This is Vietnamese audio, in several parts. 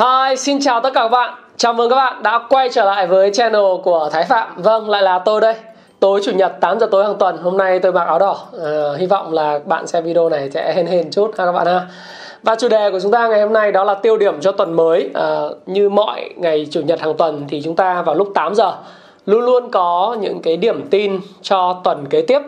Hi, xin chào tất cả các bạn. Chào mừng các bạn đã quay trở lại với channel của Thái Phạm. Vâng, lại là tôi đây. Tối chủ nhật 8 giờ tối hàng tuần. Hôm nay tôi mặc áo đỏ. À, hy vọng là bạn xem video này sẽ hên hên chút ha các bạn ha. Và chủ đề của chúng ta ngày hôm nay đó là tiêu điểm cho tuần mới. À, như mọi ngày chủ nhật hàng tuần thì chúng ta vào lúc 8 giờ luôn luôn có những cái điểm tin cho tuần kế tiếp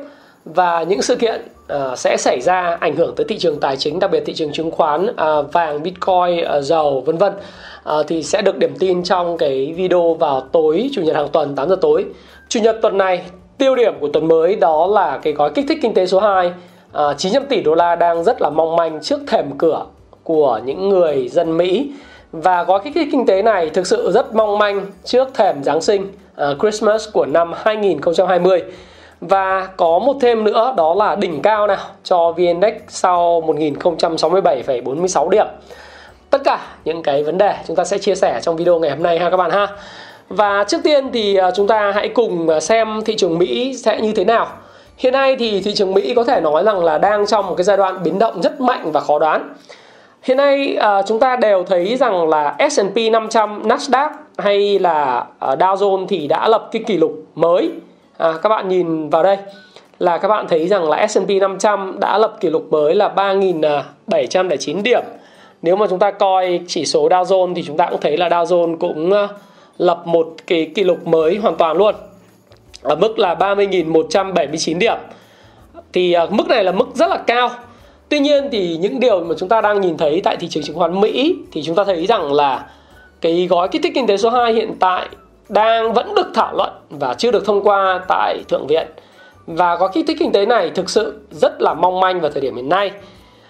và những sự kiện uh, sẽ xảy ra ảnh hưởng tới thị trường tài chính đặc biệt thị trường chứng khoán uh, vàng bitcoin uh, dầu vân vân. Uh, thì sẽ được điểm tin trong cái video vào tối chủ nhật hàng tuần 8 giờ tối. Chủ nhật tuần này tiêu điểm của tuần mới đó là cái gói kích thích kinh tế số 2 uh, 900 tỷ đô la đang rất là mong manh trước thềm cửa của những người dân Mỹ. Và gói kích thích kinh tế này thực sự rất mong manh trước thềm Giáng sinh uh, Christmas của năm 2020 và có một thêm nữa đó là đỉnh cao nào cho VN-Index sau 1067,46 điểm. Tất cả những cái vấn đề chúng ta sẽ chia sẻ trong video ngày hôm nay ha các bạn ha. Và trước tiên thì à, chúng ta hãy cùng à, xem thị trường Mỹ sẽ như thế nào. Hiện nay thì thị trường Mỹ có thể nói rằng là đang trong một cái giai đoạn biến động rất mạnh và khó đoán. Hiện nay à, chúng ta đều thấy rằng là S&P 500, Nasdaq hay là Dow Jones thì đã lập cái kỷ lục mới à, các bạn nhìn vào đây là các bạn thấy rằng là S&P 500 đã lập kỷ lục mới là 3.709 điểm. Nếu mà chúng ta coi chỉ số Dow Jones thì chúng ta cũng thấy là Dow Jones cũng à, lập một cái kỷ lục mới hoàn toàn luôn ở mức là 30.179 điểm. Thì à, mức này là mức rất là cao. Tuy nhiên thì những điều mà chúng ta đang nhìn thấy tại thị trường chứng khoán Mỹ thì chúng ta thấy rằng là cái gói kích thích kinh tế số 2 hiện tại đang vẫn được thảo luận và chưa được thông qua tại thượng viện. Và có kích thích kinh tế này thực sự rất là mong manh vào thời điểm hiện nay.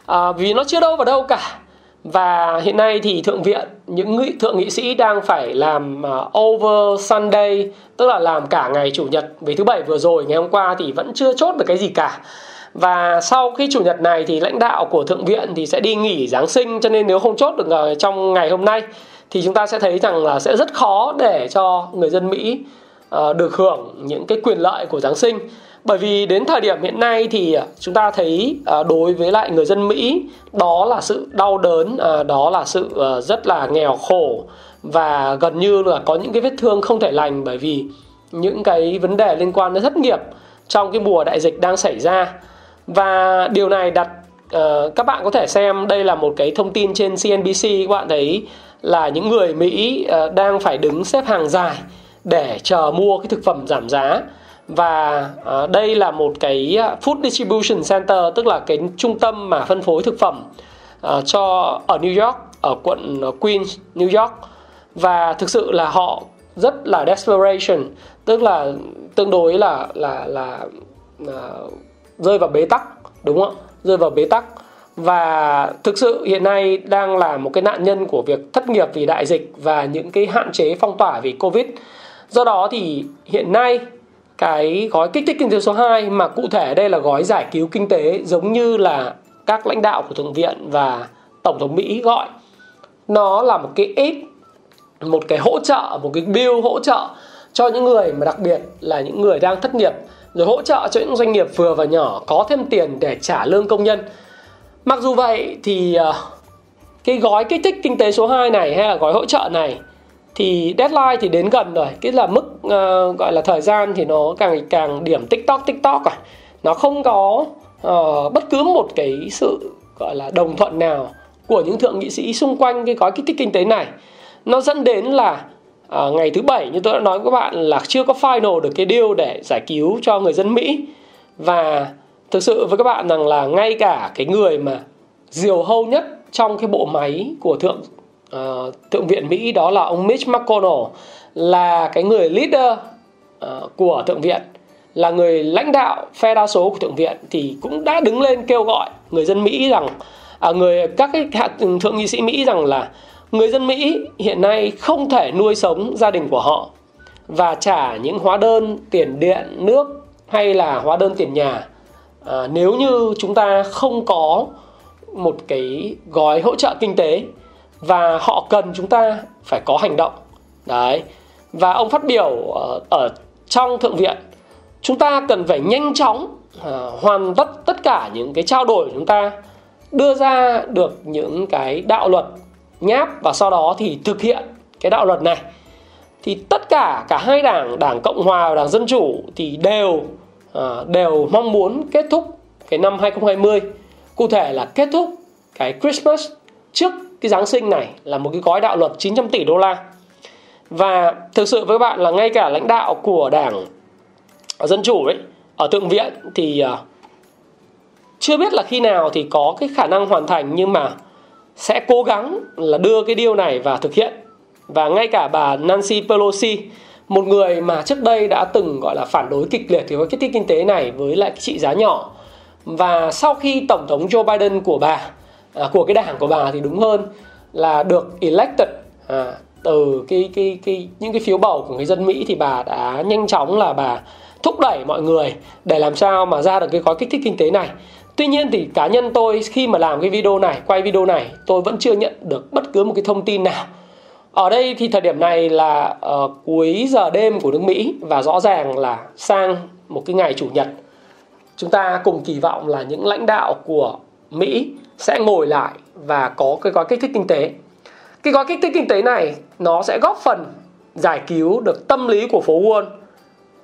À, vì nó chưa đâu vào đâu cả. Và hiện nay thì thượng viện những nghị, thượng nghị sĩ đang phải làm uh, over Sunday tức là làm cả ngày chủ nhật. Vì thứ bảy vừa rồi ngày hôm qua thì vẫn chưa chốt được cái gì cả. Và sau khi chủ nhật này thì lãnh đạo của thượng viện thì sẽ đi nghỉ giáng sinh cho nên nếu không chốt được à, trong ngày hôm nay thì chúng ta sẽ thấy rằng là sẽ rất khó để cho người dân Mỹ uh, được hưởng những cái quyền lợi của Giáng sinh. Bởi vì đến thời điểm hiện nay thì ờ, chúng ta thấy uh, đối với lại người dân Mỹ đó là sự đau đớn uh, đó là sự uh, rất là nghèo khổ và gần như là có những cái vết thương không thể lành bởi vì những cái vấn đề liên quan đến thất nghiệp trong cái mùa đại dịch đang xảy ra. Và điều này đặt uh, các bạn có thể xem đây là một cái thông tin trên CNBC các bạn thấy là những người Mỹ ờ, đang phải đứng xếp hàng dài để chờ mua cái thực phẩm giảm giá. Và ờ, đây là một cái ờ, food distribution center tức là cái trung tâm mà phân phối thực phẩm cho ở New York ở quận Queens New York. Và thực sự là họ rất là desperation tức là tương đối là là là, là rơi vào bế tắc đúng không rơi vào bế tắc và thực sự hiện nay đang là một cái nạn nhân của việc thất nghiệp vì đại dịch và những cái hạn chế phong tỏa vì Covid. Do đó thì hiện nay, cái gói kích thích kinh tế số 2 mà cụ thể đây là gói giải cứu kinh tế giống như là các lãnh đạo của Thượng viện và Tổng thống Mỹ gọi, nó là một cái aid một cái hỗ trợ, một cái bill hỗ trợ cho những người mà đặc biệt là những người đang thất nghiệp, rồi hỗ trợ cho những doanh nghiệp vừa và nhỏ có thêm tiền để trả lương công nhân Mặc dù vậy thì uh, cái gói kích thích kinh tế số 2 này hay là gói hỗ trợ này thì deadline thì đến gần rồi. Cái là mức uh, gọi là thời gian thì nó càng càng điểm tiktok tiktok rồi nó không có uh, bất cứ một cái sự gọi là đồng thuận nào của những thượng nghị sĩ xung quanh cái gói kích thích kinh tế này. Nó dẫn đến là uh, ngày thứ bảy như tôi đã nói với các bạn là chưa có final được cái deal để giải cứu cho người dân mỹ. Và thực sự với các bạn rằng là ngay cả cái người mà diều hâu nhất trong cái bộ máy của thượng uh, thượng viện Mỹ đó là ông Mitch McConnell là cái người leader uh, của thượng viện là người lãnh đạo phe đa số của thượng viện thì cũng đã đứng lên kêu gọi người dân Mỹ rằng à, người các cái hạ, thượng nghị sĩ Mỹ rằng là người dân Mỹ hiện nay không thể nuôi sống gia đình của họ và trả những hóa đơn tiền điện nước hay là hóa đơn tiền nhà à, nếu như chúng ta không có một cái gói hỗ trợ kinh tế và họ cần chúng ta phải có hành động đấy. Và ông phát biểu ờ, ở, trong thượng viện chúng ta cần phải nhanh chóng ờ, hoàn tất tất cả những cái trao đổi của chúng ta đưa ra được những cái đạo luật nháp và sau đó thì thực hiện cái đạo luật này. Thì tất cả cả hai đảng đảng cộng hòa và đảng dân chủ thì đều Ờ, đều mong muốn kết thúc cái năm 2020 cụ thể là kết thúc cái Christmas trước cái Giáng sinh này là một cái gói đạo luật 900 tỷ đô la. Và thực sự với các bạn là ngay cả lãnh đạo của đảng dân chủ ấy ở thượng viện thì uh, chưa biết là khi nào thì có cái khả năng hoàn thành nhưng mà sẽ cố gắng là đưa cái điều này và thực hiện. Và ngay cả bà Nancy Pelosi một người mà trước đây đã từng gọi là phản đối kịch liệt thì gói kích thích kinh tế này với lại cái trị giá nhỏ và sau khi tổng thống Joe Biden của bà à, của cái đảng của bà thì đúng hơn là được elected à, từ cái cái cái những cái phiếu bầu của người dân Mỹ thì bà đã nhanh chóng là bà thúc đẩy mọi người để làm sao mà ra được cái gói kích thích kinh tế này. Tuy nhiên thì cá nhân tôi khi mà làm cái video này, quay video này, tôi vẫn chưa nhận được bất cứ một cái thông tin nào. Ở đây thì thời điểm này là uh, cuối giờ đêm của nước Mỹ và rõ ràng là sang một cái ngày chủ nhật. Chúng ta cùng kỳ vọng là những lãnh đạo của Mỹ sẽ ngồi lại và có cái gói kích thích kinh tế. Cái gói kích thích kinh tế này nó sẽ góp phần giải cứu được tâm lý của phố Wall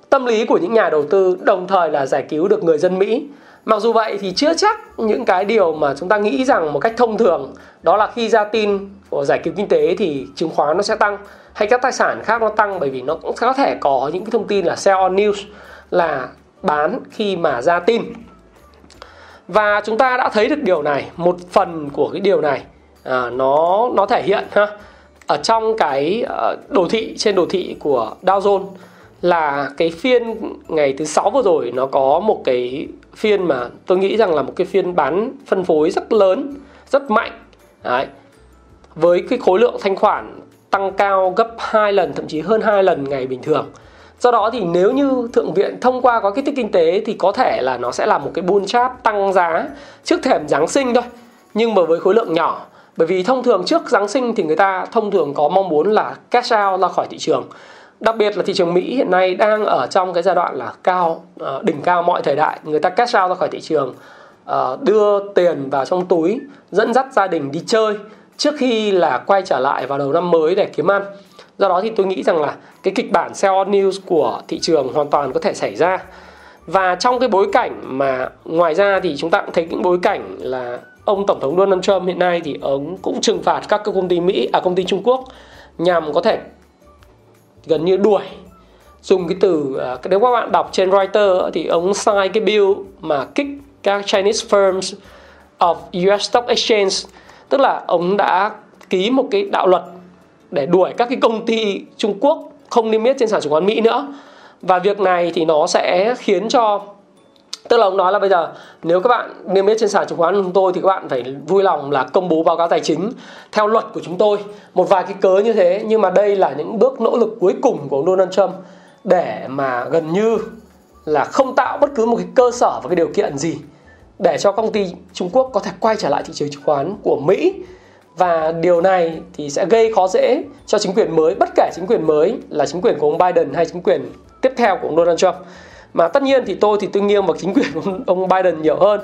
tâm lý của những nhà đầu tư đồng thời là giải cứu được người dân Mỹ. Mặc dù vậy thì chưa chắc những cái điều mà chúng ta nghĩ rằng một cách thông thường đó là khi ra tin của giải cứu kinh tế thì chứng khoán nó sẽ tăng hay các tài sản khác nó tăng bởi vì nó cũng có thể có những cái thông tin là sell on news là bán khi mà ra tin. Và chúng ta đã thấy được điều này, một phần của cái điều này à, nó nó thể hiện ha ở trong cái ờ, đồ thị trên đồ thị của Dow Jones là cái phiên ngày thứ sáu vừa rồi nó có một cái phiên mà tôi nghĩ rằng là một cái phiên bán phân phối rất lớn rất mạnh Đấy với cái khối lượng thanh khoản tăng cao gấp 2 lần, thậm chí hơn 2 lần ngày bình thường. Do đó thì nếu như thượng viện thông qua có kích thích kinh tế thì có thể là nó sẽ là một cái bull chart tăng giá trước thềm giáng sinh thôi. Nhưng mà với khối lượng nhỏ, bởi vì thông thường trước giáng sinh thì người ta thông thường có mong muốn là cash out ra khỏi thị trường. Đặc biệt là thị trường Mỹ hiện nay đang ở trong cái giai đoạn là cao ờ, đỉnh cao mọi thời đại. Người ta cash out ra khỏi thị trường ờ, đưa tiền vào trong túi, dẫn dắt gia đình đi chơi trước khi là quay trở lại vào đầu năm mới để kiếm ăn, do đó thì tôi nghĩ rằng là cái kịch bản sell on news của thị trường hoàn toàn có thể xảy ra. Và trong cái bối cảnh mà ngoài ra thì chúng ta cũng thấy những bối cảnh là ông tổng thống Donald Trump hiện nay thì ông cũng trừng phạt các công ty Mỹ à công ty Trung Quốc nhằm có thể gần như đuổi, dùng cái từ à, nếu các bạn đọc trên Reuters thì ông sai cái bill mà kích các Chinese firms of US Stock Exchange tức là ông đã ký một cái đạo luật để đuổi các cái công ty Trung Quốc không niêm yết trên sàn chứng khoán Mỹ nữa. Và việc này thì nó sẽ khiến cho, tức là ông nói là bây giờ nếu các bạn niêm yết trên sàn chứng khoán chúng tôi thì các bạn phải vui lòng là công bố báo cáo tài chính theo luật của chúng tôi. Một vài cái cớ như thế, nhưng mà đây là những bước nỗ lực cuối cùng của ông Donald Trump để mà gần như là không tạo bất cứ một cái cơ sở và cái điều kiện gì để cho công ty Trung Quốc có thể quay trở lại thị trường chứng khoán của Mỹ. Và điều này thì sẽ gây khó dễ cho chính quyền mới bất kể chính quyền mới là chính quyền của ông Biden hay chính quyền tiếp theo của ông Donald Trump. Mà tất nhiên thì tôi thì tôi nghiêng vào chính quyền ông, Biden nhiều hơn.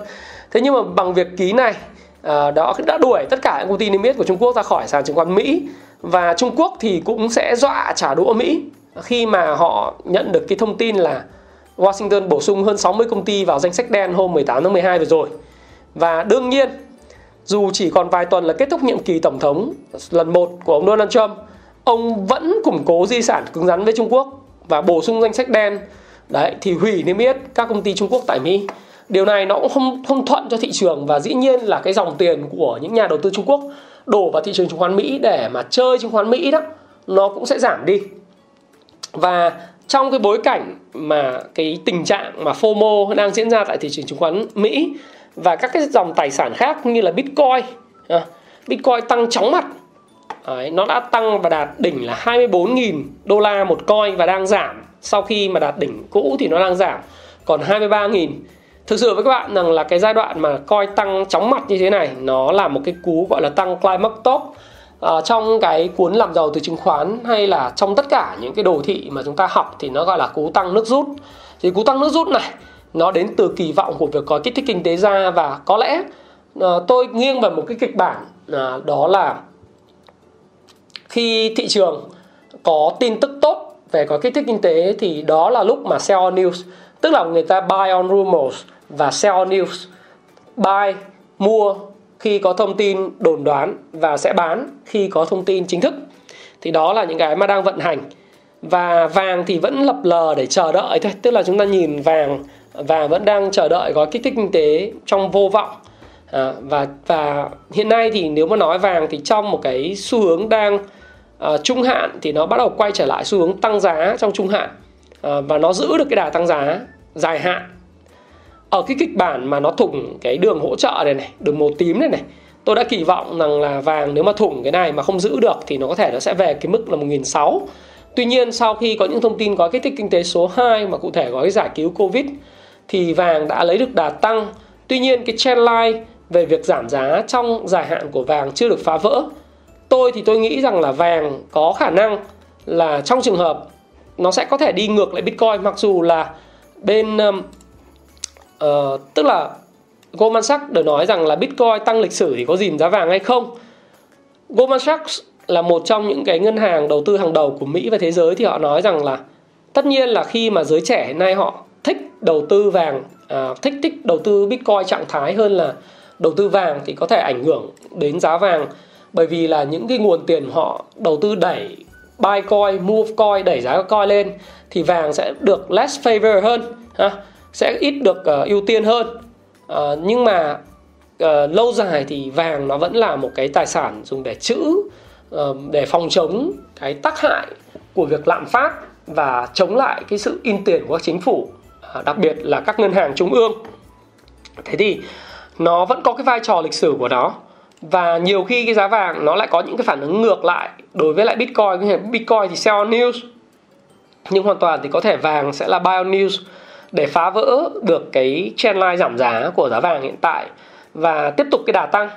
Thế nhưng mà bằng việc ký này à, đó đã đuổi tất cả những công ty niêm yết của Trung Quốc ra khỏi sàn chứng khoán Mỹ. Và Trung Quốc thì cũng sẽ dọa trả đũa Mỹ khi mà họ nhận được cái thông tin là Washington bổ sung hơn 60 công ty vào danh sách đen hôm 18 tháng 12 vừa rồi. Và đương nhiên, dù chỉ còn vài tuần là kết thúc nhiệm kỳ tổng thống lần một của ông Donald Trump, ông vẫn củng cố di sản cứng rắn với Trung Quốc và bổ sung danh sách đen. Đấy thì hủy niêm yết các công ty Trung Quốc tại Mỹ. Điều này nó cũng không không thuận cho thị trường và dĩ nhiên là cái dòng tiền của những nhà đầu tư Trung Quốc đổ vào thị trường chứng khoán Mỹ để mà chơi chứng khoán Mỹ đó nó cũng sẽ giảm đi. Và trong cái bối cảnh mà cái tình trạng mà FOMO đang diễn ra tại thị trường chứng khoán Mỹ và các cái dòng tài sản khác như là Bitcoin à, Bitcoin tăng chóng mặt. Đấy, nó đã tăng và đạt đỉnh là 24.000 đô la một coin và đang giảm. Sau khi mà đạt đỉnh cũ thì nó đang giảm còn 23.000 thực sự với các bạn rằng là cái giai đoạn mà coi tăng chóng mặt như thế này nó là một cái cú gọi là tăng climax top à, trong cái cuốn làm giàu từ chứng khoán hay là trong tất cả những cái đồ thị mà chúng ta học thì nó gọi là cú tăng nước rút. Thì cú tăng nước rút này nó đến từ kỳ vọng của việc có kích thích kinh tế ra và có lẽ à, tôi nghiêng vào một cái kịch bản à, đó là khi thị trường có tin tức tốt về có kích thích kinh tế thì đó là lúc mà sell on news tức là người ta buy on rumors và sell on news buy mua khi có thông tin đồn đoán và sẽ bán khi có thông tin chính thức. Thì đó là những cái mà đang vận hành. Và vàng thì vẫn lập lờ để chờ đợi thôi. Tức là chúng ta nhìn vàng và vẫn đang chờ đợi gói kích thích kinh tế trong vô vọng. À, và và hiện nay thì nếu mà nói vàng thì trong một cái xu hướng đang à, trung hạn thì nó bắt đầu quay trở lại xu hướng tăng giá trong trung hạn. À, và nó giữ được cái đà tăng giá dài hạn ở cái kịch bản mà nó thủng cái đường hỗ trợ này này, đường màu tím này này, tôi đã kỳ vọng rằng là vàng nếu mà thủng cái này mà không giữ được thì nó có thể nó sẽ về cái mức là 1.600 Tuy nhiên sau khi có những thông tin gói kích thích kinh tế số 2 mà cụ thể gói giải cứu Covid thì vàng đã lấy được đà tăng. Tuy nhiên cái trendline về việc giảm giá trong dài hạn của vàng chưa được phá vỡ. Tôi thì tôi nghĩ rằng là vàng có khả năng là trong trường hợp nó sẽ có thể đi ngược lại Bitcoin, mặc dù là bên um, uh, tức là Goldman Sachs đều nói rằng là Bitcoin tăng lịch sử thì có dìm giá vàng hay không. Goldman Sachs là một trong những cái ngân hàng đầu tư hàng đầu của Mỹ và thế giới thì họ nói rằng là tất nhiên là khi mà giới trẻ hiện nay họ thích đầu tư vàng à, thích thích đầu tư bitcoin trạng thái hơn là đầu tư vàng thì có thể ảnh hưởng đến giá vàng bởi vì là những cái nguồn tiền họ đầu tư đẩy buy coin, move coin đẩy giá coin lên thì vàng sẽ được less favor hơn ha sẽ ít được uh, ưu tiên hơn. Uh, nhưng mà uh, lâu dài thì vàng nó vẫn là một cái tài sản dùng để trữ uh, để phòng chống cái tác hại của việc lạm phát và chống lại cái sự in tiền của các chính phủ uh, đặc biệt là các ngân hàng trung ương. Thế thì nó vẫn có cái vai trò lịch sử của nó và nhiều khi cái giá vàng nó lại có những cái phản ứng ngược lại đối với lại bitcoin. Bitcoin thì sell on news nhưng hoàn toàn thì có thể vàng sẽ là buy on news để phá vỡ được cái trendline giảm giá của giá vàng hiện tại và tiếp tục cái đà tăng.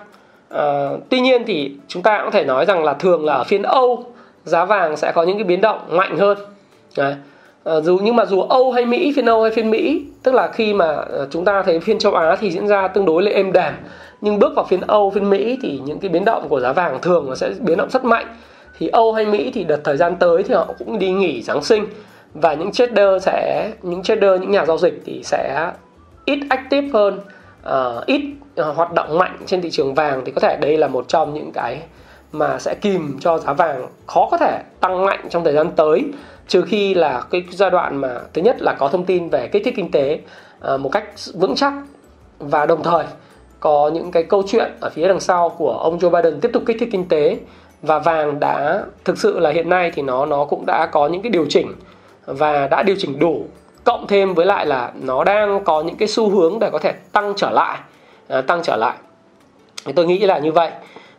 À, tuy nhiên thì chúng ta cũng thể nói rằng là thường là ở phiên Âu giá vàng sẽ có những cái biến động mạnh hơn. Đấy. À, dù nhưng mà dù Âu hay Mỹ phiên Âu hay phiên Mỹ tức là khi mà ờ, chúng ta thấy phiên châu Á thì diễn ra tương đối là êm đềm. Nhưng bước vào phiên Âu phiên Mỹ thì những cái biến động của giá vàng thường nó sẽ biến động rất mạnh. Thì Âu hay Mỹ thì đợt thời gian tới thì họ cũng đi nghỉ Giáng sinh và những trader sẽ những trader những nhà giao dịch thì sẽ ít active hơn uh, ít uh, hoạt động mạnh trên thị trường vàng. Thì có thể đây là một trong những cái mà sẽ kìm cho giá vàng khó có thể tăng mạnh trong thời gian tới. Trừ khi là cái giai đoạn mà thứ nhất là có thông tin về kích thích kinh tế uh, một cách vững chắc. Và đồng thời có những cái câu chuyện ở phía đằng sau của ông Joe Biden tiếp tục kích thích kinh tế. Và vàng đã thực sự là hiện nay thì nó nó cũng đã có những cái điều chỉnh và đã điều chỉnh đủ cộng thêm với lại là nó đang có những cái xu hướng để có thể tăng trở lại à, tăng trở lại. Tôi nghĩ là như vậy.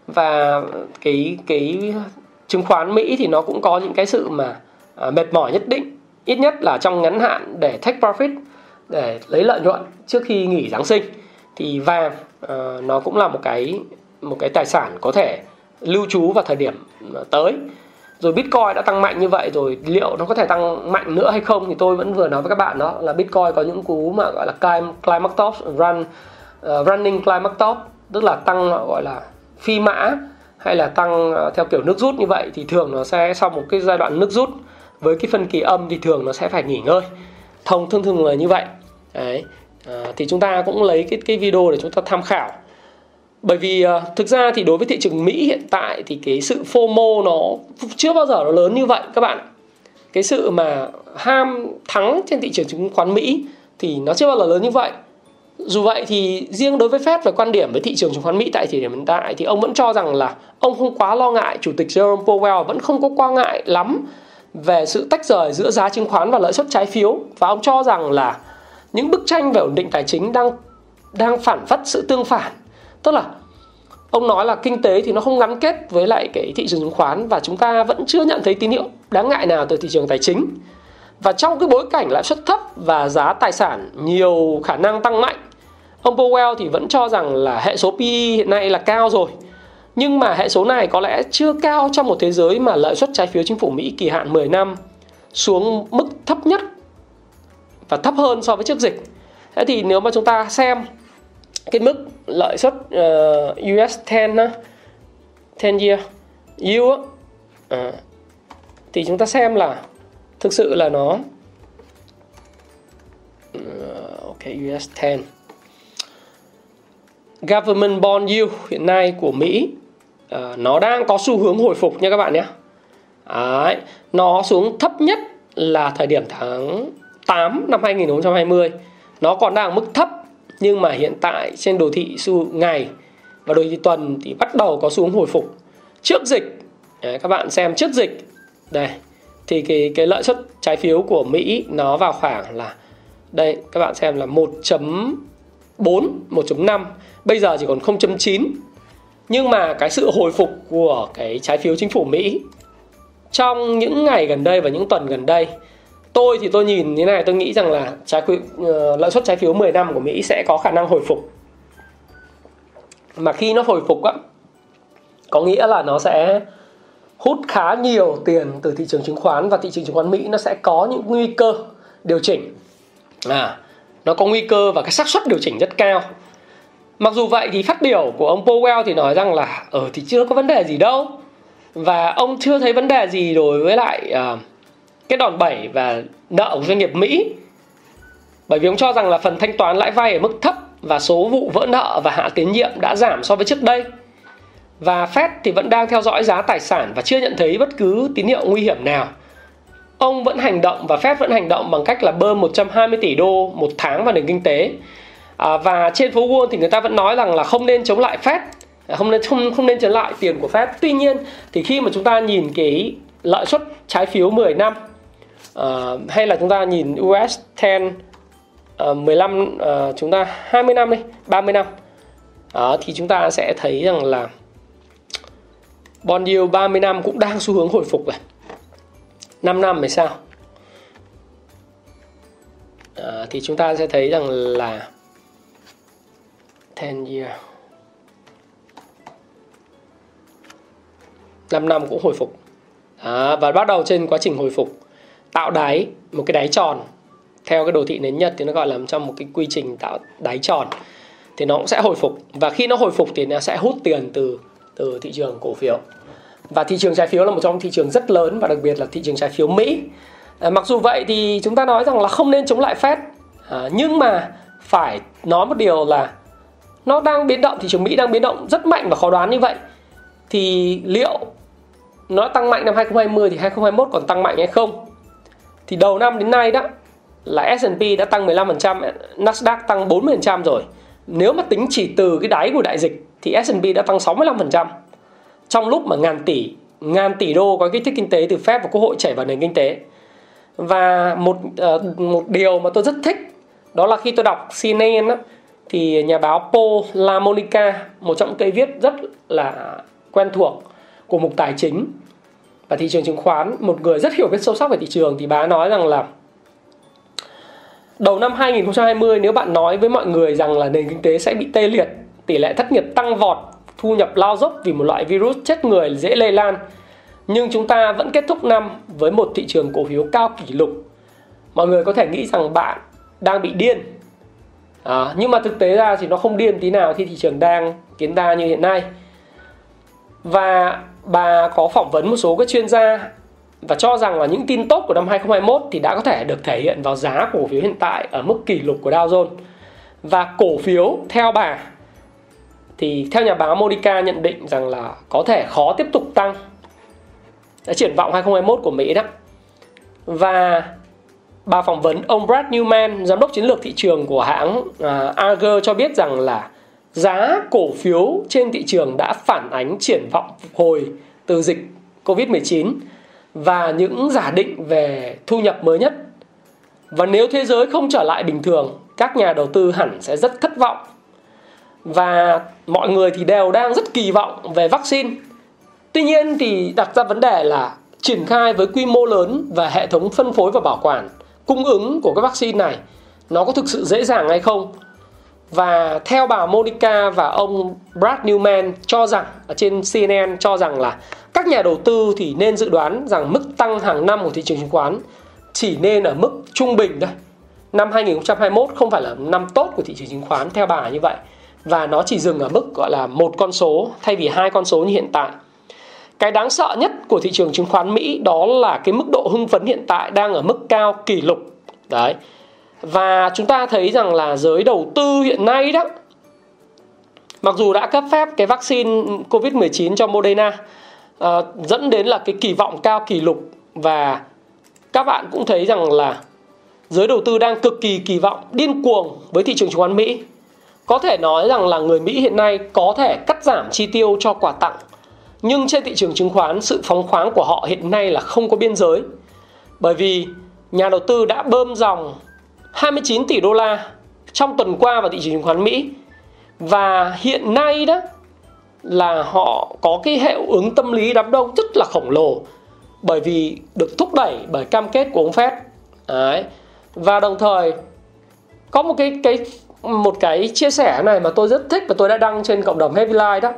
Và cái cái chứng khoán Mỹ thì nó cũng có những cái sự mà à, mệt mỏi nhất định. Ít nhất là trong ngắn hạn để take profit để lấy lợi nhuận trước khi nghỉ Giáng sinh. Thì vàng uh, nó cũng là một cái một cái tài sản có thể lưu trú vào thời điểm à, tới rồi bitcoin đã tăng mạnh như vậy rồi liệu nó có thể tăng mạnh nữa hay không thì tôi vẫn vừa nói với các bạn đó là bitcoin có những cú mà gọi là climb climax top run uh, running climax top tức là tăng gọi là phi mã hay là tăng uh, theo kiểu nước rút như vậy thì thường nó sẽ sau một cái giai đoạn nước rút với cái phân kỳ âm thì thường nó sẽ phải nghỉ ngơi. Thông thường thường là như vậy. Đấy à, thì chúng ta cũng lấy cái cái video để chúng ta tham khảo bởi vì uh, thực ra thì đối với thị trường Mỹ hiện tại thì cái sự FOMO nó chưa bao giờ nó lớn như vậy các bạn cái sự mà ham thắng trên thị trường chứng khoán Mỹ thì nó chưa bao giờ lớn như vậy. Dù vậy thì riêng đối với Fed về quan điểm với thị trường chứng khoán Mỹ tại thời điểm hiện tại thì ông vẫn cho rằng là ông không quá lo ngại chủ tịch Jerome Powell vẫn không có quan ngại lắm về sự tách rời giữa giá chứng khoán và lợi suất trái phiếu. Và ông cho rằng là những bức tranh về ổn định tài chính đang đang phản phất sự tương phản tức là ông nói là kinh tế thì nó không gắn kết với lại cái thị trường chứng khoán và chúng ta vẫn chưa nhận thấy tín hiệu đáng ngại nào từ thị trường tài chính và trong cái bối cảnh lãi suất thấp và giá tài sản nhiều khả năng tăng mạnh, ông Powell thì vẫn cho rằng là hệ số PE hiện nay là cao rồi nhưng mà hệ số này có lẽ chưa cao trong một thế giới mà lợi suất trái phiếu chính phủ Mỹ kỳ hạn 10 năm xuống mức thấp nhất và thấp hơn so với trước dịch. Thế thì nếu mà chúng ta xem cái mức lợi suất uh, US 10 á, 10 year yield á, uh, thì chúng ta xem là thực sự là nó uh, ok US 10 government bond yield hiện nay của Mỹ uh, nó đang có xu hướng hồi phục nha các bạn nhé. Đấy, nó xuống thấp nhất là thời điểm tháng 8 năm 2020. Nó còn đang mức thấp nhưng mà hiện tại trên đồ thị xu ngày và đồ thị tuần thì bắt đầu có xu hướng hồi phục. Trước dịch đấy, các bạn xem trước dịch đây thì cái cái lợi suất trái phiếu của Mỹ nó vào khoảng là đây các bạn xem là 1.4 1.5 bây giờ chỉ còn 0.9 nhưng mà cái sự hồi phục của cái trái phiếu chính phủ Mỹ trong những ngày gần đây và những tuần gần đây tôi thì tôi nhìn như này tôi nghĩ rằng là trái phiếu uh, ờ, lãi suất trái phiếu 10 năm của Mỹ sẽ có khả năng hồi phục. Mà khi nó hồi phục á có nghĩa là nó sẽ hút khá nhiều tiền từ thị trường chứng khoán và thị trường chứng khoán Mỹ nó sẽ có những nguy cơ điều chỉnh. À nó có nguy cơ và cái xác suất điều chỉnh rất cao. Mặc dù vậy thì phát biểu của ông Powell thì nói rằng là ở thì chưa có vấn đề gì đâu. Và ông chưa thấy vấn đề gì đối với lại uh, cái đòn bẩy và nợ của doanh nghiệp Mỹ bởi vì ông cho rằng là phần thanh toán lãi vay ở mức thấp và số vụ vỡ nợ và hạ tín nhiệm đã giảm so với trước đây và Fed thì vẫn đang theo dõi giá tài sản và chưa nhận thấy bất cứ tín hiệu nguy hiểm nào. Ông vẫn hành động và Fed vẫn hành động bằng cách là bơm 120 tỷ đô một tháng vào nền kinh tế. À, và trên phố Wall thì người ta vẫn nói rằng là không nên chống lại Fed, à, không nên không không nên chống lại tiền của Fed. Tuy nhiên thì khi mà chúng ta nhìn cái lợi suất trái phiếu 10 năm uh, hay là chúng ta nhìn US 10 uh, 15 uh, chúng ta 20 năm đi, 30 năm. Đó, thì chúng ta sẽ thấy rằng là Bond yield 30 năm cũng đang xu hướng hồi phục rồi 5 năm thì sao? À, thì chúng ta sẽ thấy rằng là 10 year 5 năm cũng hồi phục. À, và bắt đầu trên quá trình hồi phục tạo đáy một cái đáy tròn. Theo cái đồ thị nến nhật thì nó gọi là trong một cái quy trình tạo đáy tròn. Thì nó cũng sẽ hồi phục. Và khi nó hồi phục thì nó sẽ hút tiền từ từ thị trường cổ phiếu. Và thị trường trái phiếu là một trong thị trường rất lớn và đặc biệt là thị trường trái phiếu Mỹ. À, mặc dù vậy thì chúng ta nói rằng là không nên chống lại Fed. À, nhưng mà phải nói một điều là nó đang biến động thị trường Mỹ đang biến động rất mạnh và khó đoán như vậy. Thì liệu nó tăng mạnh năm 2020 thì 2021 còn tăng mạnh hay không? Thì đầu năm đến nay đó là S&P đã tăng 15%, Nasdaq tăng 40% rồi. Nếu mà tính chỉ từ cái đáy của đại dịch thì S&P đã tăng 65% trong lúc mà ngàn tỷ ngàn tỷ đô có kích thích kinh tế từ phép và quốc hội chảy vào nền kinh tế và một ờ, một điều mà tôi rất thích đó là khi tôi đọc CNN đó, thì nhà báo Paul LaMonica, một trong những cây viết rất là quen thuộc của mục tài chính và thị trường chứng khoán một người rất hiểu biết sâu sắc về thị trường thì bà nói rằng là đầu năm 2020 nếu bạn nói với mọi người rằng là nền kinh tế sẽ bị tê liệt tỷ lệ thất nghiệp tăng vọt thu nhập lao dốc vì một loại virus chết người dễ lây lan. Nhưng chúng ta vẫn kết thúc năm với một thị trường cổ phiếu cao kỷ lục. Mọi người có thể nghĩ rằng bạn đang bị điên. À, nhưng mà thực tế ra thì nó không điên tí nào khi thị trường đang kiến đa như hiện nay. Và bà có phỏng vấn một số các chuyên gia và cho rằng là những tin tốt của năm 2021 thì đã có thể được thể hiện vào giá cổ phiếu hiện tại ở mức kỷ lục của Dow Jones. Và cổ phiếu theo bà thì theo nhà báo Monica nhận định rằng là có thể khó tiếp tục tăng đã triển vọng 2021 của Mỹ đó và bà phỏng vấn ông Brad Newman giám đốc chiến lược thị trường của hãng à, uh, Arger cho biết rằng là giá cổ phiếu trên thị trường đã phản ánh triển vọng phục hồi từ dịch Covid-19 và những giả định về thu nhập mới nhất. Và nếu thế giới không trở lại bình thường, các nhà đầu tư hẳn sẽ rất thất vọng. Và mọi người thì đều đang rất kỳ vọng về vaccine. Tuy nhiên thì đặt ra vấn đề là triển khai với quy mô lớn và hệ thống phân phối và bảo quản cung ứng của các vaccine này nó có thực sự dễ dàng hay không? Và theo bà Monica và ông Brad Newman cho rằng, ở trên CNN cho rằng là các nhà đầu tư thì nên dự đoán rằng mức tăng hàng năm của thị trường chứng khoán chỉ nên ở mức trung bình thôi. Năm 2021 không phải là năm tốt của thị trường chứng khoán theo bà như vậy và nó chỉ dừng ở mức gọi là một con số thay vì hai con số như hiện tại. Cái đáng sợ nhất của thị trường chứng khoán Mỹ đó là cái mức độ hưng phấn hiện tại đang ở mức cao kỷ lục. Đấy. Và chúng ta thấy rằng là giới đầu tư hiện nay đó Mặc dù đã cấp phép cái vaccine COVID-19 cho Moderna uh, Dẫn đến là cái kỳ vọng cao kỷ lục. Và các bạn cũng thấy rằng là Giới đầu tư đang cực kỳ kỳ vọng điên cuồng với thị trường chứng khoán Mỹ. Có thể nói rằng là người Mỹ hiện nay có thể cắt giảm chi tiêu cho quà tặng Nhưng trên thị trường chứng khoán sự phóng khoáng của họ hiện nay là không có biên giới. Bởi vì nhà đầu tư đã bơm dòng 29 tỷ đô la trong tuần qua vào thị trường chứng khoán Mỹ. Và hiện nay đó là họ có cái hiệu ứng tâm lý đám đông rất là khổng lồ bởi vì được thúc đẩy bởi cam kết của ông Fed. Đấy. và đồng thời, có một cái cái, một cái chia sẻ này mà tôi rất thích và tôi đã đăng trên cộng đồng Heavy Life đó.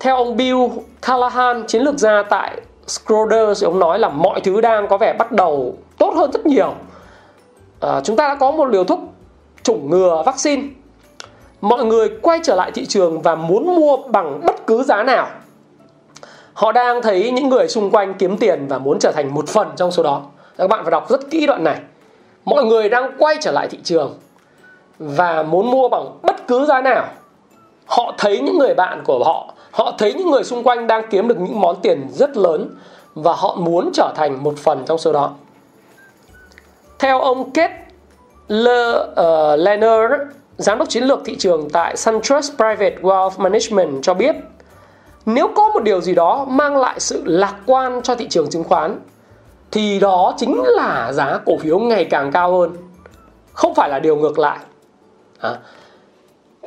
Theo ông Bill Callahan, chiến lược gia tại Schroders ông nói là mọi thứ đang có vẻ bắt đầu tốt hơn rất nhiều à, chúng ta đã có một liều thuốc chủng ngừa vaccine. Mọi người quay trở lại thị trường và muốn mua bằng bất cứ giá nào. Họ đang thấy những người xung quanh kiếm tiền và muốn trở thành một phần trong số đó. Các bạn phải đọc rất kỹ đoạn này. Mọi người đang quay trở lại thị trường và muốn mua bằng bất cứ giá nào. Họ thấy những người bạn của họ họ thấy những người xung quanh đang kiếm được những món tiền rất lớn và họ muốn trở thành một phần trong số đó theo ông Kate Le, ờ, uh, Lenner, giám đốc chiến lược thị trường tại SunTrust Private Wealth Management cho biết, nếu có một điều gì đó mang lại sự lạc quan cho thị trường chứng khoán thì đó chính là giá cổ phiếu ngày càng cao hơn, không phải là điều ngược lại. À,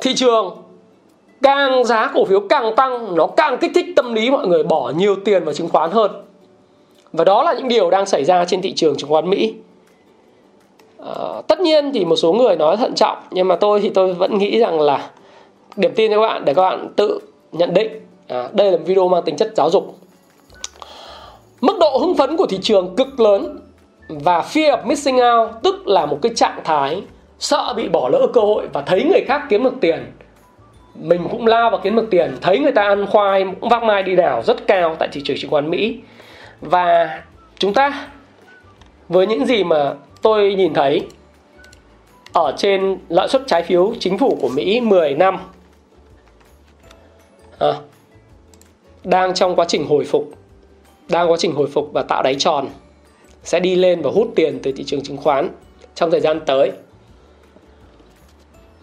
thị trường càng giá cổ phiếu càng tăng nó càng kích thích tâm lý mọi người bỏ nhiều tiền vào chứng khoán hơn. Và đó là những điều đang xảy ra trên thị trường chứng khoán Mỹ. Uh, tất nhiên thì một số người nói thận trọng nhưng mà tôi thì tôi vẫn nghĩ rằng là điểm tin cho các bạn để các bạn tự nhận định à, đây là video mang tính chất giáo dục. Mức độ hưng phấn của thị trường cực lớn và fear of missing out tức là một cái trạng thái sợ bị bỏ lỡ cơ hội và thấy người khác kiếm được tiền. Mình cũng lao vào kiếm được tiền thấy người ta ăn khoai cũng vác mai đi đảo rất cao tại thị trường chứng khoán Mỹ. Và chúng ta với những gì mà tôi nhìn thấy ở trên lãi suất trái phiếu chính phủ của Mỹ 10 năm à, đang trong quá trình hồi phục đang quá trình hồi phục và tạo đáy tròn sẽ đi lên và hút tiền từ thị trường chứng khoán trong thời gian tới.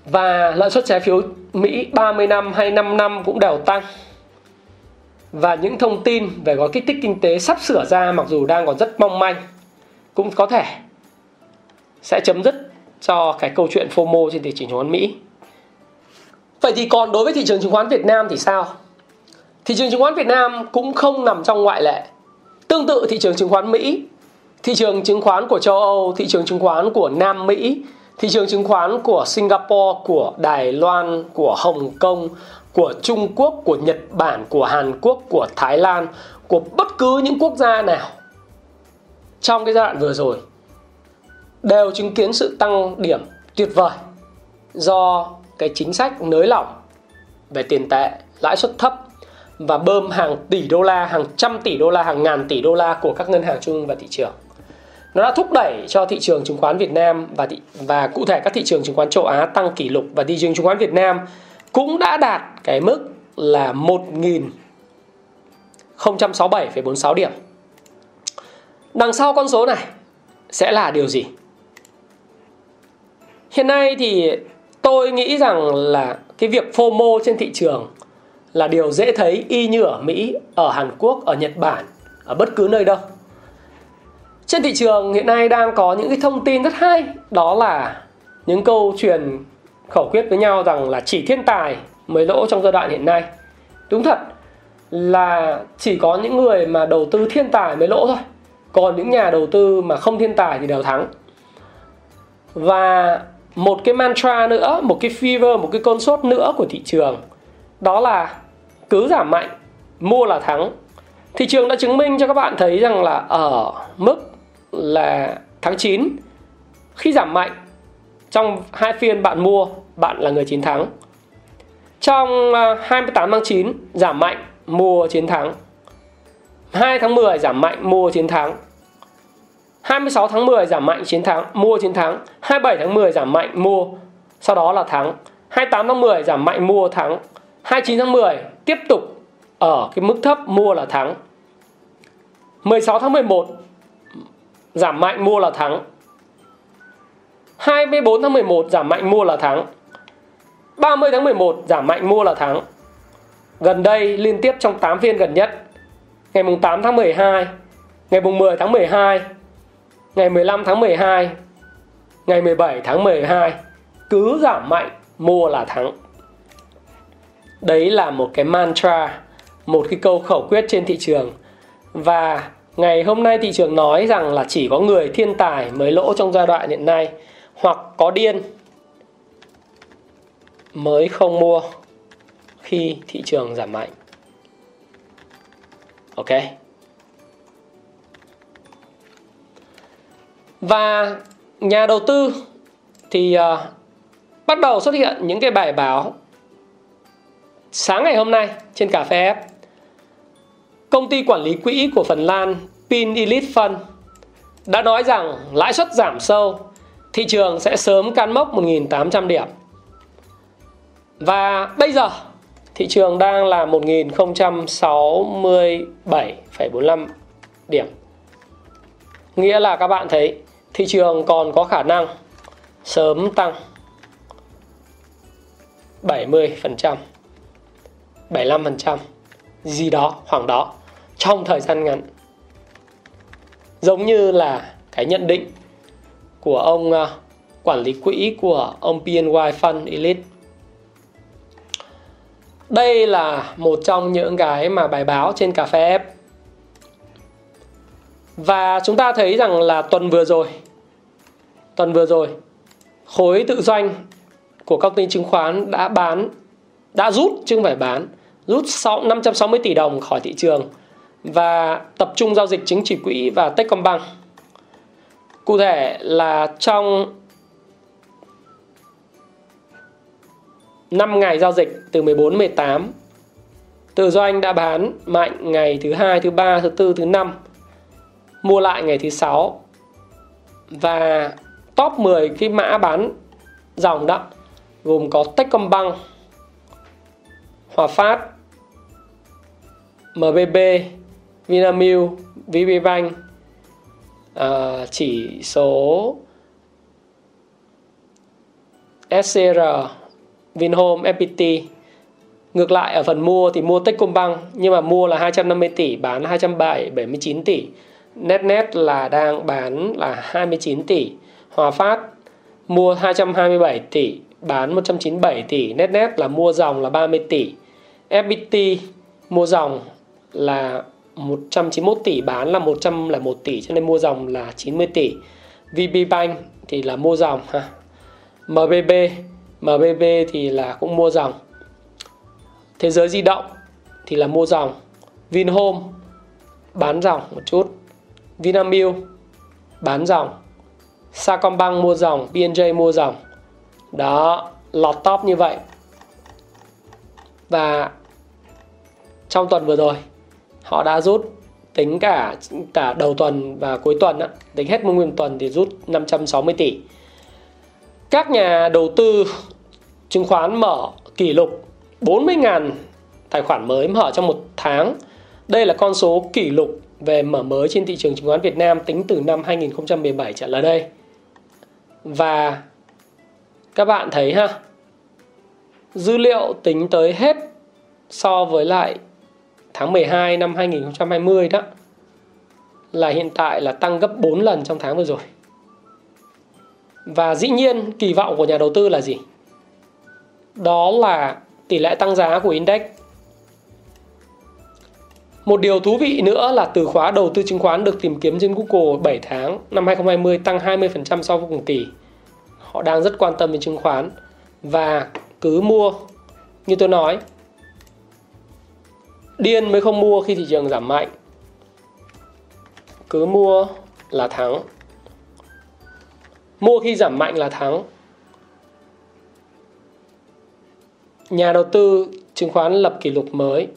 Và lãi suất trái phiếu Mỹ 30 năm hay 5 năm cũng đều tăng. Và những thông tin về gói kích thích kinh tế sắp sửa ra mặc dù đang còn rất mong manh cũng có thể sẽ chấm dứt cho cái câu chuyện FOMO trên thị trường chứng khoán Mỹ. Vậy thì còn đối với thị trường chứng khoán Việt Nam thì sao? Thị trường chứng khoán Việt Nam cũng không nằm trong ngoại lệ. Tương tự thị trường chứng khoán Mỹ, thị trường chứng khoán của châu Âu, thị trường chứng khoán của Nam Mỹ, thị trường chứng khoán của Singapore, của Đài Loan, của Hồng Kông, của Trung Quốc, của Nhật Bản, của Hàn Quốc, của Thái Lan, của bất cứ những quốc gia nào trong cái giai đoạn vừa rồi đều chứng kiến sự tăng điểm tuyệt vời do cái chính sách nới lỏng về tiền tệ lãi suất thấp và bơm hàng tỷ đô la, hàng trăm tỷ đô la, hàng ngàn tỷ đô la của các ngân hàng trung ương và thị trường. Nó đã thúc đẩy cho thị trường chứng khoán Việt Nam và thị, và cụ thể các thị trường chứng khoán châu Á tăng kỷ lục và thị trường chứng khoán Việt Nam cũng đã đạt cái mức là 1.067,46 điểm. Đằng sau con số này sẽ là điều gì? Hiện nay thì tôi nghĩ rằng là cái việc FOMO trên thị trường là điều dễ thấy y như ở Mỹ, ở Hàn Quốc, ở Nhật Bản, ở bất cứ nơi đâu. Trên thị trường hiện nay đang có những cái thông tin rất hay, đó là những câu truyền khẩu quyết với nhau rằng là chỉ thiên tài mới lỗ trong giai đoạn hiện nay đúng thật là chỉ có những người mà đầu tư thiên tài mới lỗ thôi còn những nhà đầu tư mà không thiên tài thì đều thắng và một cái mantra nữa, một cái fever, một cái con sốt nữa của thị trường. Đó là cứ giảm mạnh, mua là thắng. Thị trường đã chứng minh cho các bạn thấy rằng là ở mức là tháng 9 khi giảm mạnh, trong hai phiên bạn mua, bạn là người chiến thắng. Trong à, 28 tháng 9 giảm mạnh, mua chiến thắng. 2 tháng 10 giảm mạnh, mua chiến thắng. 26 tháng 10 giảm mạnh chiến thắng, mua chiến thắng. 27 tháng 10 giảm mạnh, mua. Sau đó là thắng. 28 tháng 10 giảm mạnh, mua, thắng. 29 tháng 10 tiếp tục ở cái mức thấp, mua là thắng. 16 tháng 11 giảm mạnh, mua là thắng. 24 tháng 11 giảm mạnh, mua là thắng. 30 tháng 11 giảm mạnh, mua là thắng. Gần đây, liên tiếp trong 8 phiên gần nhất, Ngày mùng 8 tháng 12 Ngày mùng 10 tháng 12 Ngày 15 tháng 12 Ngày 17 tháng 12 Cứ giảm mạnh, mua là thắng Đấy là một cái mantra, Một cái câu khẩu quyết trên thị trường Và ngày hôm nay thị trường nói rằng là chỉ có người thiên tài mới lỗ trong giai đoạn hiện nay, Hoặc có điên mới không mua khi thị trường giảm mạnh. Ok. Và nhà đầu tư thì uh, bắt đầu xuất hiện những cái bài báo sáng ngày hôm nay trên cà phê F. Công ty quản lý quỹ của Phần Lan Pin Elite Fund đã nói rằng lãi suất giảm sâu, thị trường sẽ sớm can mốc 1.800 điểm. Và bây giờ thị trường đang là 1067,45 điểm. Nghĩa là các bạn thấy thị trường còn có khả năng sớm tăng 70%, 75% gì đó khoảng đó trong thời gian ngắn. Giống như là cái nhận định của ông uh, quản lý quỹ của ông PNY Fund Elite đây là một trong những cái mà bài báo trên cà phê F. Và chúng ta thấy rằng là tuần vừa rồi tuần vừa rồi khối tự doanh của các công chứng khoán đã bán đã rút chứ không phải bán rút 560 tỷ đồng khỏi thị trường và tập trung giao dịch chứng chỉ quỹ và Techcombank. Cụ thể là trong 5 ngày giao dịch từ 14 18 Tự doanh đã bán mạnh ngày thứ hai, thứ ba, thứ tư, thứ năm Mua lại ngày thứ sáu Và top 10 cái mã bán dòng đó Gồm có Techcombank Hòa Phát MBB Vinamilk VPBank à, Chỉ số SCR Vinhome, FPT. Ngược lại ở phần mua thì mua Techcombank nhưng mà mua là 250 tỷ, bán 279 tỷ. Net net là đang bán là 29 tỷ. Hòa Phát mua 227 tỷ, bán 197 tỷ. Net net là mua dòng là 30 tỷ. FPT mua dòng là 191 tỷ, bán là 101 tỷ cho nên mua dòng là 90 tỷ. VB Bank thì là mua dòng ha. MBB MBB thì là cũng mua dòng Thế giới di động thì là mua dòng Vinhome bán dòng một chút Vinamilk bán dòng Sacombank mua dòng BNJ mua dòng đó, lọt top như vậy và trong tuần vừa rồi, họ đã rút tính cả cả đầu tuần và cuối tuần tính hết nguyên tuần thì rút 560 tỷ các nhà đầu tư chứng khoán mở kỷ lục 40.000 tài khoản mới mở trong một tháng. Đây là con số kỷ lục về mở mới trên thị trường chứng khoán Việt Nam tính từ năm 2017 trở lại đây. Và các bạn thấy ha, dữ liệu tính tới hết so với lại tháng 12 năm 2020 đó là hiện tại là tăng gấp 4 lần trong tháng vừa rồi. Và dĩ nhiên kỳ vọng của nhà đầu tư là gì? đó là tỷ lệ tăng giá của index một điều thú vị nữa là từ khóa đầu tư chứng khoán được tìm kiếm trên Google 7 tháng, năm 2020 tăng 20% so với cùng kỳ. Họ đang rất quan tâm đến chứng khoán và cứ mua. Như tôi nói, điên mới không mua khi thị trường giảm mạnh. Cứ mua là thắng. Mua khi giảm mạnh là thắng. Nhà đầu tư chứng khoán lập kỷ lục mới.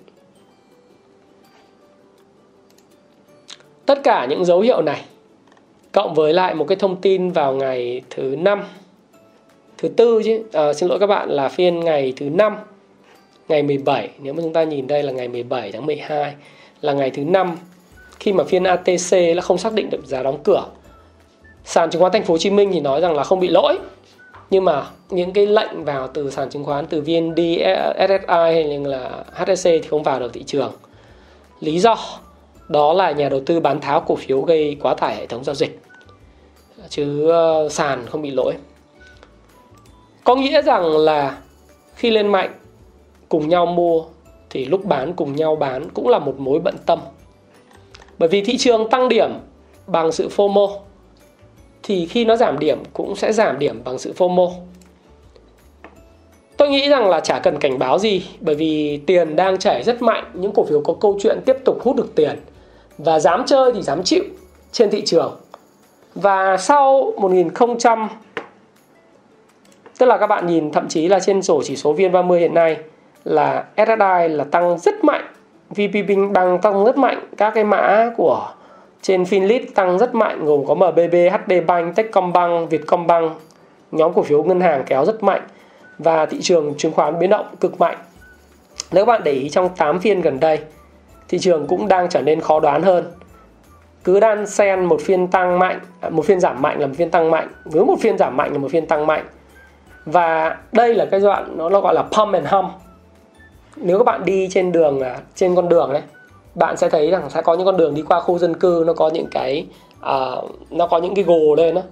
Tất cả những dấu hiệu này cộng với lại một cái thông tin vào ngày thứ năm thứ tư chứ. À, xin lỗi các bạn là phiên ngày thứ năm ngày 17 nếu mà chúng ta nhìn đây là ngày 17 tháng 12 là ngày thứ năm khi mà phiên ATC là không xác định được giá đóng cửa. Sàn chứng khoán thành phố Hồ Chí Minh thì nói rằng là không bị lỗi nhưng mà những cái lệnh vào từ sàn chứng khoán từ VND, SSI hay là HSC thì không vào được thị trường. Lý do đó là nhà đầu tư bán tháo cổ phiếu gây quá tải hệ thống giao dịch. Chứ ờ, sàn không bị lỗi. Có nghĩa rằng là khi lên mạnh cùng nhau mua thì lúc bán cùng nhau bán cũng là một mối bận tâm. Bởi vì thị trường tăng điểm bằng sự FOMO thì khi nó giảm điểm cũng sẽ giảm điểm bằng sự FOMO. Tôi nghĩ rằng là chả cần cảnh báo gì bởi vì tiền đang chảy rất mạnh, những cổ phiếu có câu chuyện tiếp tục hút được tiền và dám chơi thì dám chịu trên thị trường. Và sau 1000 tức là các bạn nhìn thậm chí là trên sổ chỉ số VN30 hiện nay là SSI là tăng rất mạnh, vpbank tăng rất mạnh, các cái mã của trên Finlit tăng rất mạnh gồm có MBB, HD Bank, Techcombank, Vietcombank. Nhóm cổ phiếu ngân hàng kéo rất mạnh và thị trường chứng khoán biến động cực mạnh. Nếu các bạn để ý trong 8 phiên gần đây, thị trường cũng đang trở nên khó đoán hơn. Cứ đan xen một phiên tăng mạnh, à, một phiên giảm mạnh là một phiên tăng mạnh, cứ một phiên giảm mạnh là một phiên tăng mạnh. Và đây là cái đoạn nó, nó gọi là pump and hump. Nếu các bạn đi trên đường à, trên con đường đấy bạn sẽ thấy rằng sẽ có những con đường đi qua khu dân cư nó có những cái uh, nó có những cái gồ lên đó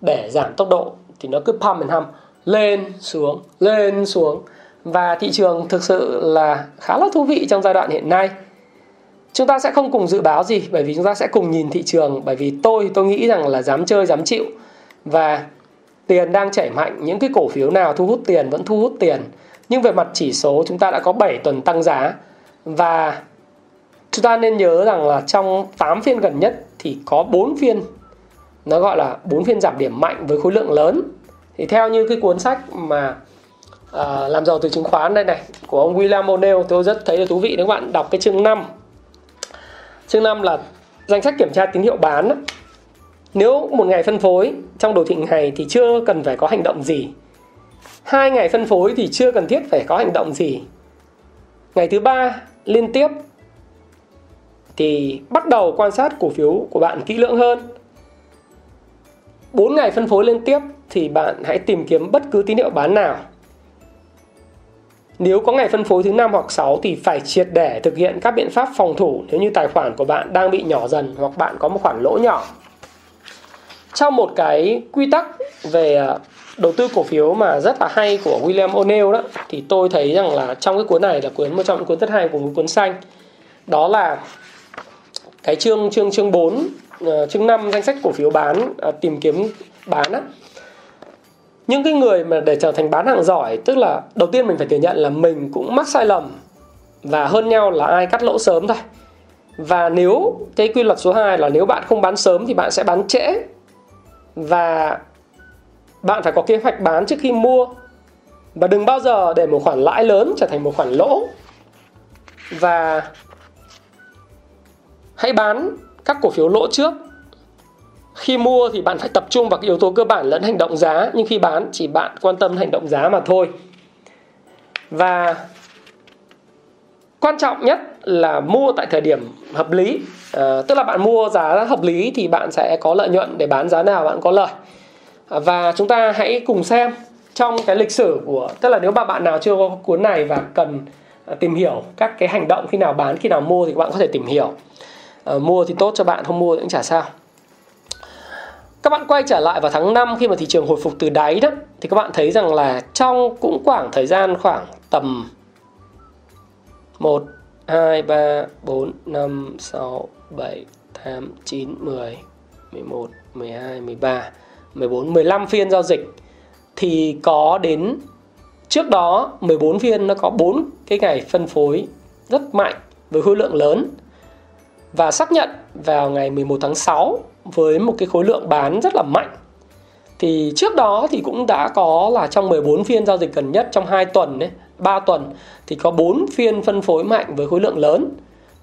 để giảm tốc độ thì nó cứ pump and hump lên xuống lên xuống và thị trường thực sự là khá là thú vị trong giai đoạn hiện nay chúng ta sẽ không cùng dự báo gì bởi vì chúng ta sẽ cùng nhìn thị trường. Bởi vì tôi tôi nghĩ rằng là dám chơi dám chịu. Và tiền đang chảy mạnh. Những cái cổ phiếu nào thu hút tiền vẫn thu hút tiền. Nhưng về mặt chỉ số chúng ta đã có 7 tuần tăng giá. Và chúng ta nên nhớ rằng là trong 8 phiên gần nhất thì có 4 phiên nó gọi là 4 phiên giảm điểm mạnh với khối lượng lớn. Thì theo như cái cuốn sách mà uh, làm giàu từ chứng khoán đây này của ông William O'Neill tôi rất thấy là thú vị. Nếu các bạn đọc cái chương 5 chương 5 là danh sách kiểm tra tín hiệu bán. Nếu một ngày phân phối trong đồ thị ngày thì chưa cần phải có hành động gì. Hai ngày phân phối thì chưa cần thiết phải có hành động gì. Ngày thứ ba, liên tiếp, thì bắt đầu quan sát cổ phiếu của bạn kỹ lưỡng hơn. 4 ngày phân phối liên tiếp thì bạn hãy tìm kiếm bất cứ tín hiệu bán nào nếu có ngày phân phối thứ năm hoặc 6 thì phải triệt để thực hiện các biện pháp phòng thủ nếu như tài khoản của bạn đang bị nhỏ dần hoặc bạn có một khoản lỗ nhỏ. Trong một cái quy tắc về à, đầu tư cổ phiếu mà rất là hay của William O'Neill đó, thì tôi thấy rằng là trong cái cuốn này là cuốn, một trong những cuốn rất hay của cuốn xanh. Đó là cái chương chương chương 4 ờ, chương 5 danh sách cổ phiếu bán à, tìm kiếm bán á những cái người mà để trở thành bán hàng giỏi, tức là đầu tiên mình phải thừa nhận là mình cũng mắc sai lầm và hơn nhau là ai cắt lỗ sớm thôi. Và nếu cái quy luật số 2 là nếu bạn không bán sớm thì bạn sẽ bán trễ. Và bạn phải có kế hoạch bán trước khi mua. Và đừng bao giờ để một khoản lãi lớn trở thành một khoản lỗ. Và hãy bán các cổ phiếu lỗ trước khi mua thì bạn phải tập trung vào cái yếu tố cơ bản lẫn hành động giá nhưng khi bán chỉ bạn quan tâm hành động giá mà thôi. Và quan trọng nhất là mua tại thời điểm hợp lý. À, tức là bạn mua giá hợp lý thì bạn sẽ có lợi nhuận để bán giá nào bạn có lợi. À, và chúng ta hãy cùng xem trong cái lịch sử của tức là nếu mà bạn nào chưa có cuốn này và cần à, tìm hiểu các cái hành động khi nào bán khi nào mua thì các bạn có thể tìm hiểu. À, mua thì tốt cho bạn không mua thì cũng chả sao các bạn quay trở lại vào tháng 5 khi mà thị trường hồi phục từ đáy đó, thì các bạn thấy rằng là trong cũng khoảng thời gian khoảng tầm 1 2 3 4 5 6 7 8 9 10 11 12 13 14 15 phiên giao dịch. Thì có đến, trước đó 14 phiên nó có 4 cái ngày phân phối rất mạnh với khối lượng lớn. Và xác nhận vào ngày 11 tháng 6 với một cái khối lượng bán rất là mạnh. Thì trước đó thì cũng đã có là trong 14 phiên giao dịch gần nhất trong 2 tuần đấy, 3 tuần thì có 4 phiên phân phối mạnh với khối lượng lớn.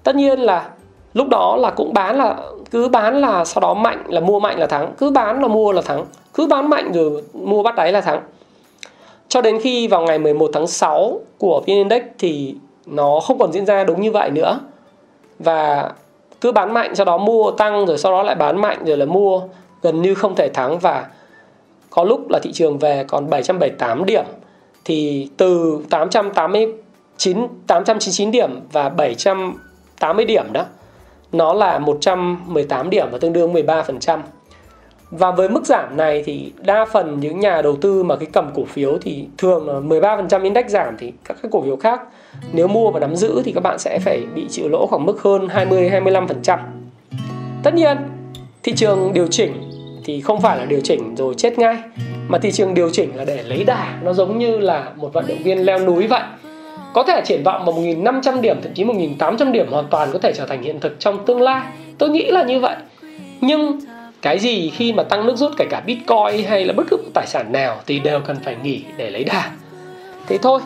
Tất nhiên là lúc đó là cũng bán là cứ bán là sau đó mạnh là mua mạnh là thắng, cứ bán là mua là thắng, cứ bán mạnh rồi mua bắt đáy là thắng. Cho đến khi vào ngày 11 tháng 6 của VN Index thì nó không còn diễn ra đúng như vậy nữa. Và cứ bán mạnh, sau đó mua tăng, rồi sau đó lại bán mạnh, rồi là mua, gần như không thể thắng và có lúc là thị trường về còn 778 điểm, thì từ 889 899 điểm và 780 điểm đó, nó là 118 điểm và tương đương 13%. Và với mức giảm này thì đa phần những nhà đầu tư mà cái cầm cổ phiếu thì thường là 13% index giảm thì các cái cổ phiếu khác nếu mua và nắm giữ thì các bạn sẽ phải bị chịu lỗ khoảng mức hơn 20 25%. Tất nhiên, thị trường điều chỉnh thì không phải là điều chỉnh rồi chết ngay mà thị trường điều chỉnh là để lấy đà. Nó giống như là một vận động viên leo núi vậy. Có thể triển vọng mà 1.500 điểm thậm chí 1.800 điểm hoàn toàn có thể trở thành hiện thực trong tương lai. Tôi nghĩ là như vậy. Nhưng cái gì khi mà tăng nước rút kể cả bitcoin hay là bất cứ một tài sản nào thì đều cần phải nghỉ để lấy đà. Thế thôi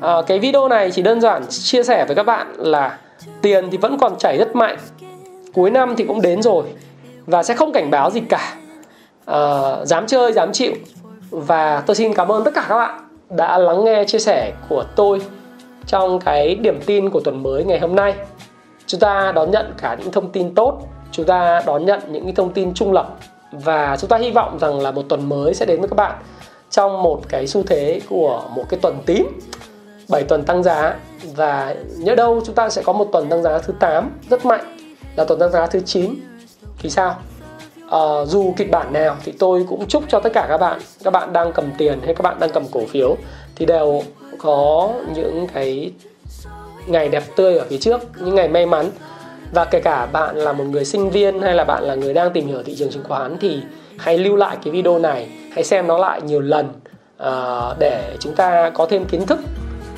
à, cái video này chỉ đơn giản chia sẻ với các bạn là tiền thì vẫn còn chảy rất mạnh cuối năm thì cũng đến rồi và sẽ không cảnh báo gì cả. À, dám chơi dám chịu. Và tôi xin cảm ơn tất cả các bạn đã lắng nghe chia sẻ của tôi trong cái điểm tin của tuần mới ngày hôm nay. Chúng ta đón nhận cả những thông tin tốt chúng ta đón nhận những cái thông tin trung lập và chúng ta hy vọng rằng là một tuần mới sẽ đến với các bạn trong một cái xu thế của một cái tuần tím. 7 tuần tăng giá. Và nhớ đâu chúng ta sẽ có một tuần tăng giá thứ 8 rất mạnh là tuần tăng giá thứ 9 thì sao? À, dù kịch bản nào thì tôi cũng chúc cho tất cả các bạn. Các bạn đang cầm tiền hay các bạn đang cầm cổ phiếu thì đều có những cái ngày đẹp tươi ở phía trước những ngày may mắn. Và kể cả bạn là một người sinh viên hay là bạn là người đang tìm hiểu thị trường chứng khoán thì hãy lưu lại cái video này hãy xem nó lại nhiều lần uh, để chúng ta có thêm kiến thức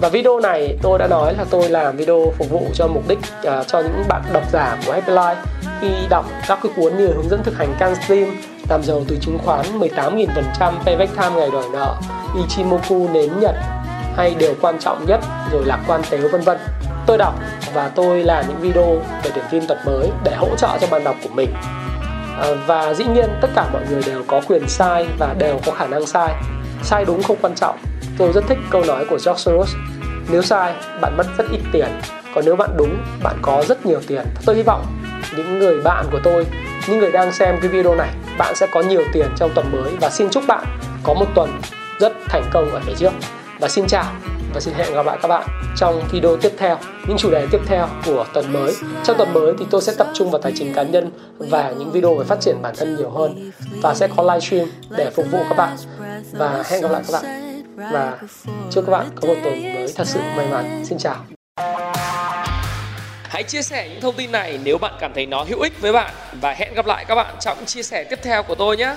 và video này tôi đã nói là tôi làm video phục vụ cho mục đích uh, cho những bạn độc giả của Happy Life khi đọc các cái cuốn như hướng dẫn thực hành Canstream làm giàu từ chứng khoán 18.000% payback time ngày đòi nợ Ichimoku nến Nhật hay điều quan trọng nhất rồi lạc quan tếu vân vân. Tôi đọc và tôi làm những video về điểm tin tuần mới để hỗ trợ cho bạn đọc của mình. À, và dĩ nhiên tất cả mọi người đều có quyền sai và đều có khả năng sai sai đúng không quan trọng. Tôi rất thích câu nói của George Soros. Nếu sai, bạn mất rất ít tiền. Còn nếu bạn đúng, bạn có rất nhiều tiền. Tôi hy vọng những người bạn của tôi, những người đang xem cái video này, bạn sẽ có nhiều tiền trong tuần mới. Và xin chúc bạn có một tuần rất thành công ở phía trước. Và xin chào và xin hẹn gặp lại các bạn trong video tiếp theo. Những chủ đề tiếp theo của tuần mới. Trong tuần mới thì tôi sẽ tập trung vào tài chính cá nhân và những video về phát triển bản thân nhiều hơn. Và sẽ có livestream để phục vụ các bạn. Và hẹn gặp lại các bạn. Và chúc các bạn có một tuần mới thật sự may mắn. Xin chào. Hãy chia sẻ những thông tin này nếu bạn cảm thấy nó hữu ích với bạn. Và hẹn gặp lại các bạn trong chia sẻ tiếp theo của tôi nhé.